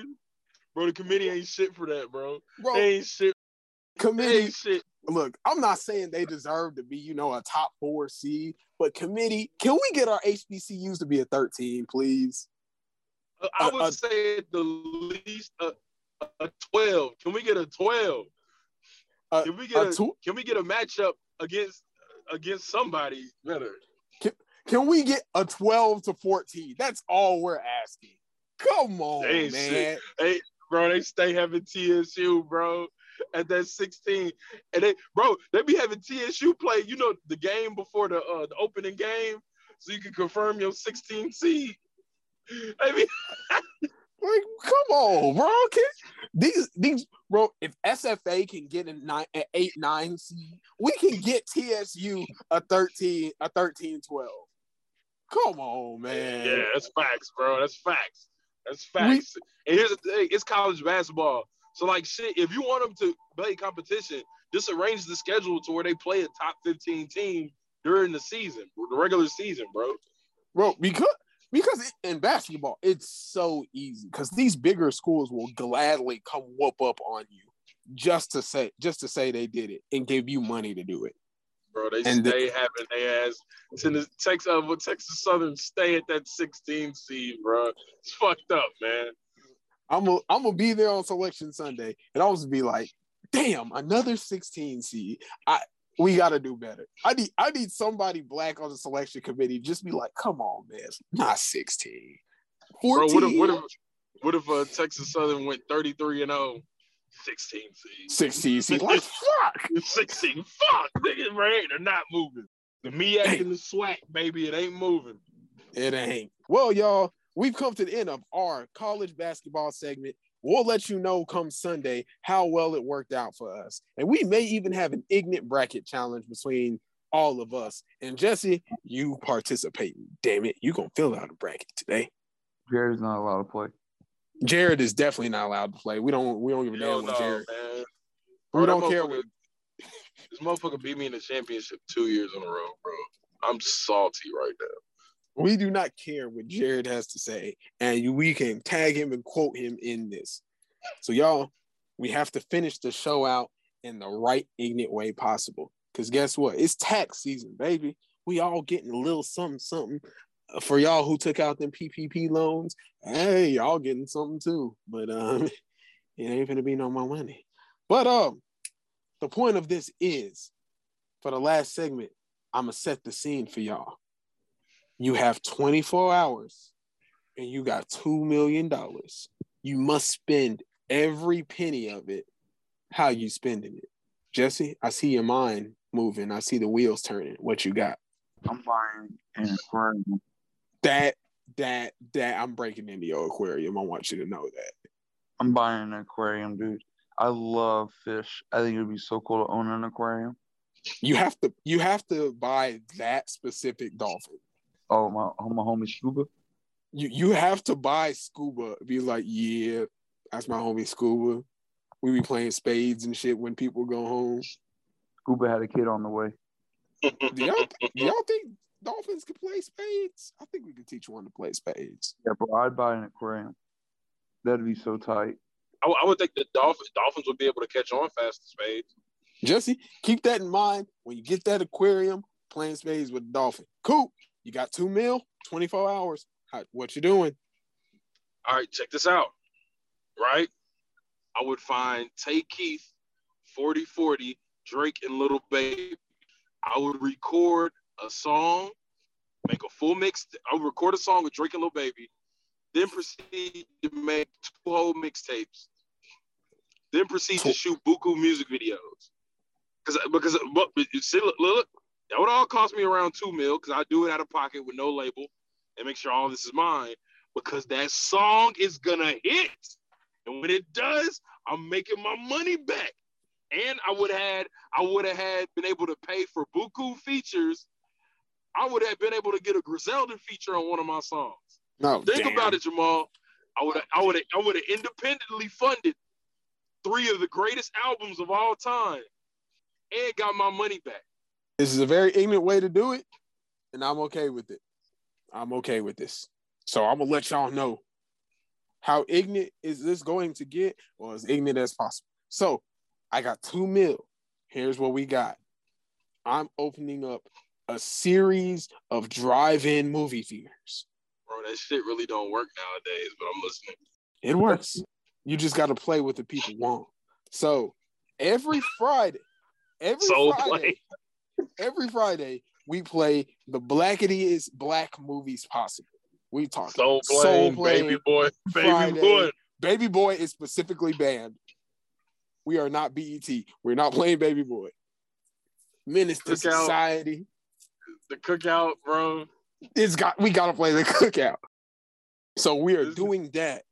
bro, the committee ain't shit for that, bro. bro. They ain't shit. Committee, ain't shit. look, I'm not saying they deserve to be, you know, a top four seed, but committee, can we get our HBCUs to be a 13, please? I Uh, would uh, say at the least a, a 12. Can we get a 12? Uh, Can we get a two- can we get a matchup against against somebody better? Can we get a 12 to 14? That's all we're asking. Come on, They man. shit. Bro, they stay having TSU, bro, at that 16. And they, bro, they be having TSU play, you know, the game before the uh, the opening game, so you can confirm your 16 seed. *laughs* They mean, Like, come on, bro. Can, these these bro, if SFA can get a nine an eight nine seed, we can get TSU a 13, a 13, 12. Come on, man. yeah, that's facts, bro. That's facts. That's facts. and here's the thing: it's college basketball. So, like, shit, if you want them to play competition, just arrange the schedule to where they play a top 15 team during the season, the regular season, bro. Bro, because because in basketball, it's so easy because these bigger schools will gladly come whoop up on you just to say just to say they did it and give you money to do it. Bro, they And the- stay having their ass to the Texas, uh, Texas Southern stay at that 16 seed, bro. It's fucked up, man. I'm gonna I'm gonna be there on selection Sunday, and I was be like, damn, another 16 seed. I we gotta do better. I need I need somebody black on the selection committee. Just be like, come on, man, not 16. 14. Bro, what if what if what if uh, Texas Southern went 33 and 0, 16 seed, 16 seed? Like *laughs* fuck. 16? Fuck, nigga, right? They're not moving. The MEAC and the SWAC, baby, it ain't moving. It ain't. Well, y'all, we've come to the end of our college basketball segment. We'll let you know come Sunday how well it worked out for us. And we may even have an ignorant bracket challenge between all of us. And Jesse, you participate. Damn it. You gonna fill out a bracket today. Jared's not allowed to play. Jared is definitely not allowed to play. We don't we don't give a damn no, what Jared. man. We don't that care motherfucker- what This motherfucker beat me in the championship two years in a row, bro. I'm salty right now. We do not care what Jared has to say, and we can tag him and quote him in this. So y'all, we have to finish the show out in the right ignorant way possible. Cause guess what? It's tax season, baby. We all getting a little something, something. Uh, For y'all who took out them PPP loans, hey, y'all getting something too. But um, *laughs* it ain't gonna be no more money. But um, the point of this is, for the last segment, I'm gonna set the scene for y'all you have 24 hours and you got $2 million. You must spend every penny of it. How you spending it? Jesse, I see your mind moving. I see the wheels turning. What you got? I'm buying an aquarium. That, that, that, I'm breaking into your aquarium. I want you to know that. I'm buying an aquarium, dude. I love fish. I think it would be so cool to own an aquarium. You have to, you have to buy that specific dolphin. Oh my, oh, my homie Scuba. You, you have to buy scuba. Be like, yeah, that's my homie scuba. We be playing spades and shit when people go home. Scuba had a kid on the way. Do y'all, do y'all think dolphins can play spades? I think we could teach one to play spades. Yeah, bro, I'd buy an aquarium. That'd be so tight. I, I would think the Dolphins Dolphins would be able to catch on fast as spades. Jesse, keep that in mind when you get that aquarium playing spades with the dolphin. Cool. You got two mil, 24 hours. How, what you doing? All right, check this out. Right? I would find Tay Keith, 4040, Drake, and Lil Baby. I would record a song, make a full mix. I would record a song with Drake and Lil Baby, then proceed to make two whole mixtapes. Then proceed to shoot buku music videos. Because because but, see, look, look, that would all cost me around two mil because I do it out of pocket with no label and make sure all this is mine because that song is gonna hit. And when it does, I'm making my money back. And I would have had, I would have had been able to pay for buku features. I would have been able to get a Griselda feature on one of my songs. No, Think damn. about it, Jamal. I would I would have, I would have independently funded three of the greatest albums of all time, and got my money back. This is a very ignorant way to do it, and I'm okay with it. I'm okay with this. So I'm gonna let y'all know how ignorant is this going to get, or as ignorant as possible. So I got two mil. Here's what we got. I'm opening up a series of drive-in movie theaters. Bro, that shit really don't work nowadays, but I'm listening. It works. You just got to play what the people want. So every Friday, every Soul Friday, every Friday, we play the blackest black movies possible. We talk Soul Soul playing, Plane, baby boy, baby Friday. boy. Baby Boy is specifically banned. We are not BET. We're not playing Baby Boy. Menace to Cookout. society. The cookout, bro. It's got we gotta play the *laughs* cookout. So we are doing that.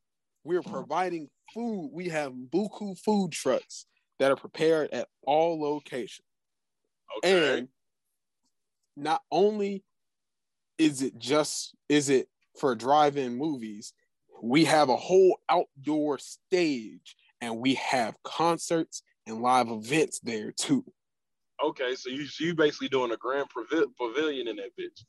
We're providing food. We have buku food trucks that are prepared at all locations. Okay. And not only is it just is it for drive-in movies, we have a whole outdoor stage and we have concerts and live events there too. okay, so you you basically doing a grand pavi- pavilion in that bitch.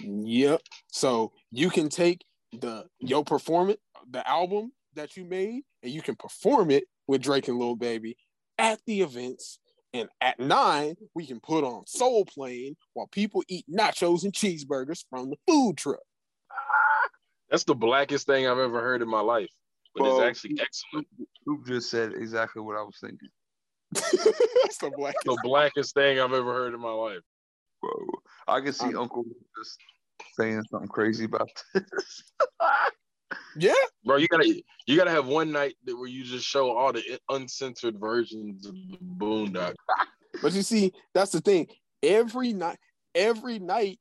Yep. So you can take the your performance, the album that you made, and you can perform it with Drake and Lil Baby at the events. And at nine, we can put on Soul Plane while people eat nachos and cheeseburgers from the food truck. That's the blackest thing I've ever heard in my life, but Well, it's actually excellent. Scoop just said exactly what I was thinking, *laughs* That's the black. The blackest thing I've ever heard in my life. bro. I can see Um, Uncle just saying something crazy about this. *laughs* Yeah. Bro, you gotta you gotta have one night that where you just show all the uncensored versions of the Boondock. *laughs* But you see, that's the thing. Every night, every night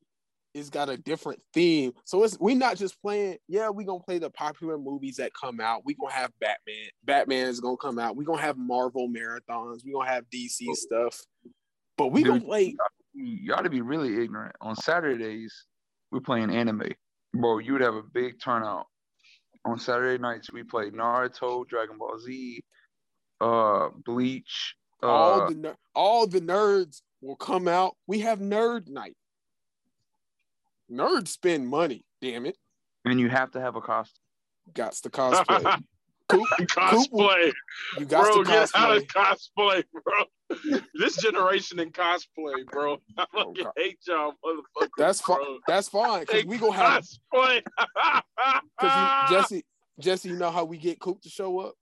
is got a different theme. So it's we're not just playing, yeah, we're gonna play the popular movies that come out. We're gonna have Batman. Batman is gonna come out. We're gonna have Marvel marathons, we're gonna have DC oh. stuff. But we gonna play you ought to be really ignorant. On Saturdays, we're playing anime. Bro, you would have a big turnout. On Saturday nights, we play Naruto, Dragon Ball Z, uh, Bleach. Uh, all the ner- all the nerds will come out. We have nerd night. Nerds spend money. Damn it, and you have to have a costume. got to cosplay. *laughs* Coop, *laughs* cosplay, you got bro. to Get out of cosplay. cosplay, bro. *laughs* this generation in cosplay, bro. *laughs* I fucking hate y'all, motherfuckers. That's fine. That's fine because we gonna have cosplay. because Jesse Jesse. You know how we get Coop to show up?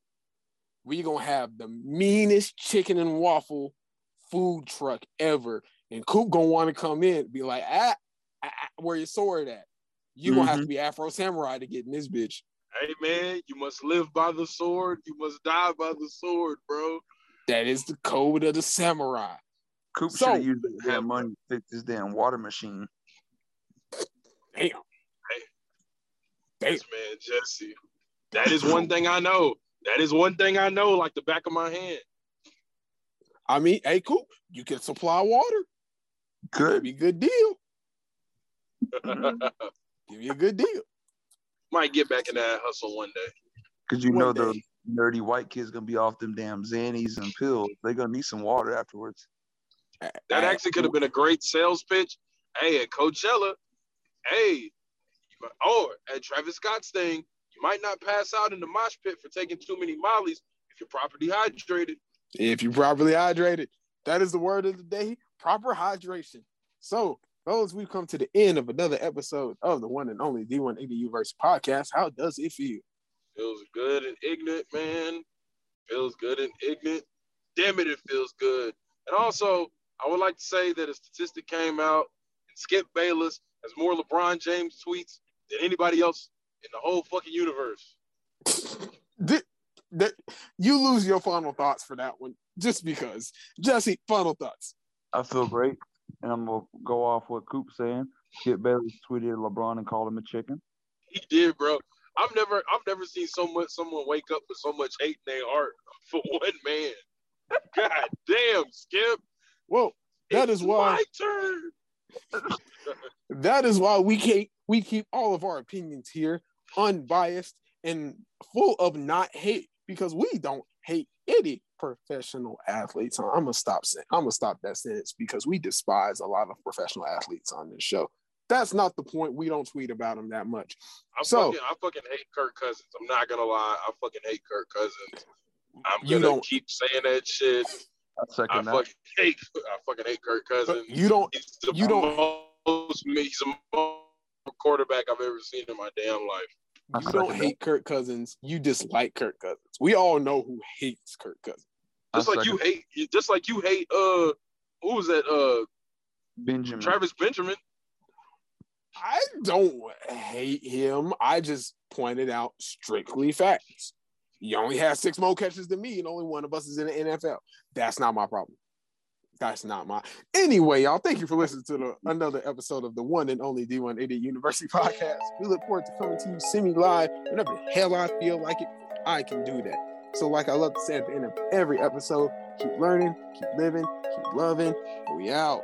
We gonna have the meanest chicken and waffle food truck ever, and Coop gonna want to come in, be like, ah, ah, ah, where your sword at? You gonna have to be Afro Samurai to get in this bitch. Hey man, you must live by the sword. You must die by the sword, bro. That is the code of the samurai. Coop So- should have used his money to fix this damn water machine. Damn. Damn. This man, Jesse. That is one thing I know. That is one thing I know, like the back of my hand. I mean, hey, Coop, you can supply water. Give Good. me good deal. Give me a good deal. *laughs* Might get back in that hustle one day. Because you One know the nerdy white kids gonna be off them damn Xannies and pills. They're gonna need some water afterwards. That actually could have been a great sales pitch. Hey, at Coachella, hey, you might- or at Travis Scott's thing, you might not pass out in the mosh pit for taking too many mollies if you're properly hydrated. if you're properly hydrated. That is the word of the day proper hydration. So, those we've come to the end of another episode of the one and only D180 Universe podcast. How does it feel? Feels good and ignorant, man. Feels good and ignorant. Damn it, it feels good. And also, I would like to say that a statistic came out, and Skip Bayless has more LeBron James tweets than anybody else in the whole fucking universe. Did, that, you lose your final thoughts for that one just because. Jesse, final thoughts. I feel great, and I'm gonna go off what Coop's saying. Skip Bayless tweeted LeBron and called him a chicken. He did, bro. I've never, I've never seen so much someone wake up with so much hate in their heart *laughs* for one man. *laughs* God damn, Skip. Well, that is It's why my turn. *laughs* that is why we keep we keep all of our opinions here unbiased and full of not hate because we don't hate any professional athletes. I'm gonna stop saying I'm gonna stop that sentence because we despise a lot of professional athletes on this show. That's not the point. We don't tweet about them that much. I So- fucking, I fucking hate Kirk Cousins. I'm not gonna lie. I fucking hate Kirk Cousins. I'm You gonna don't- keep saying that shit. I I second that. fucking hate. I fucking hate Kirk Cousins. You don't He's the you don't- most. He's the most quarterback I've ever seen in my damn life. I you second don't that. hate Kirk Cousins. You dislike Kirk Cousins. We all know who hates Kirk Cousins. I Just like you second hate. Just like you hate. Uh, who was that? Uh, Benjamin. Travis Benjamin. I don't hate him. I just pointed out strictly facts. You only had six more catches than me, and only one of us is in the NFL. That's not my problem. That's not my. Anyway, y'all, thank you for listening to the, another episode of the one and only D180 University podcast. We look forward to coming to you semi live whenever the hell I feel like it. I can do that. So, like I love to say at the end of every episode, keep learning, keep living, keep loving. We out.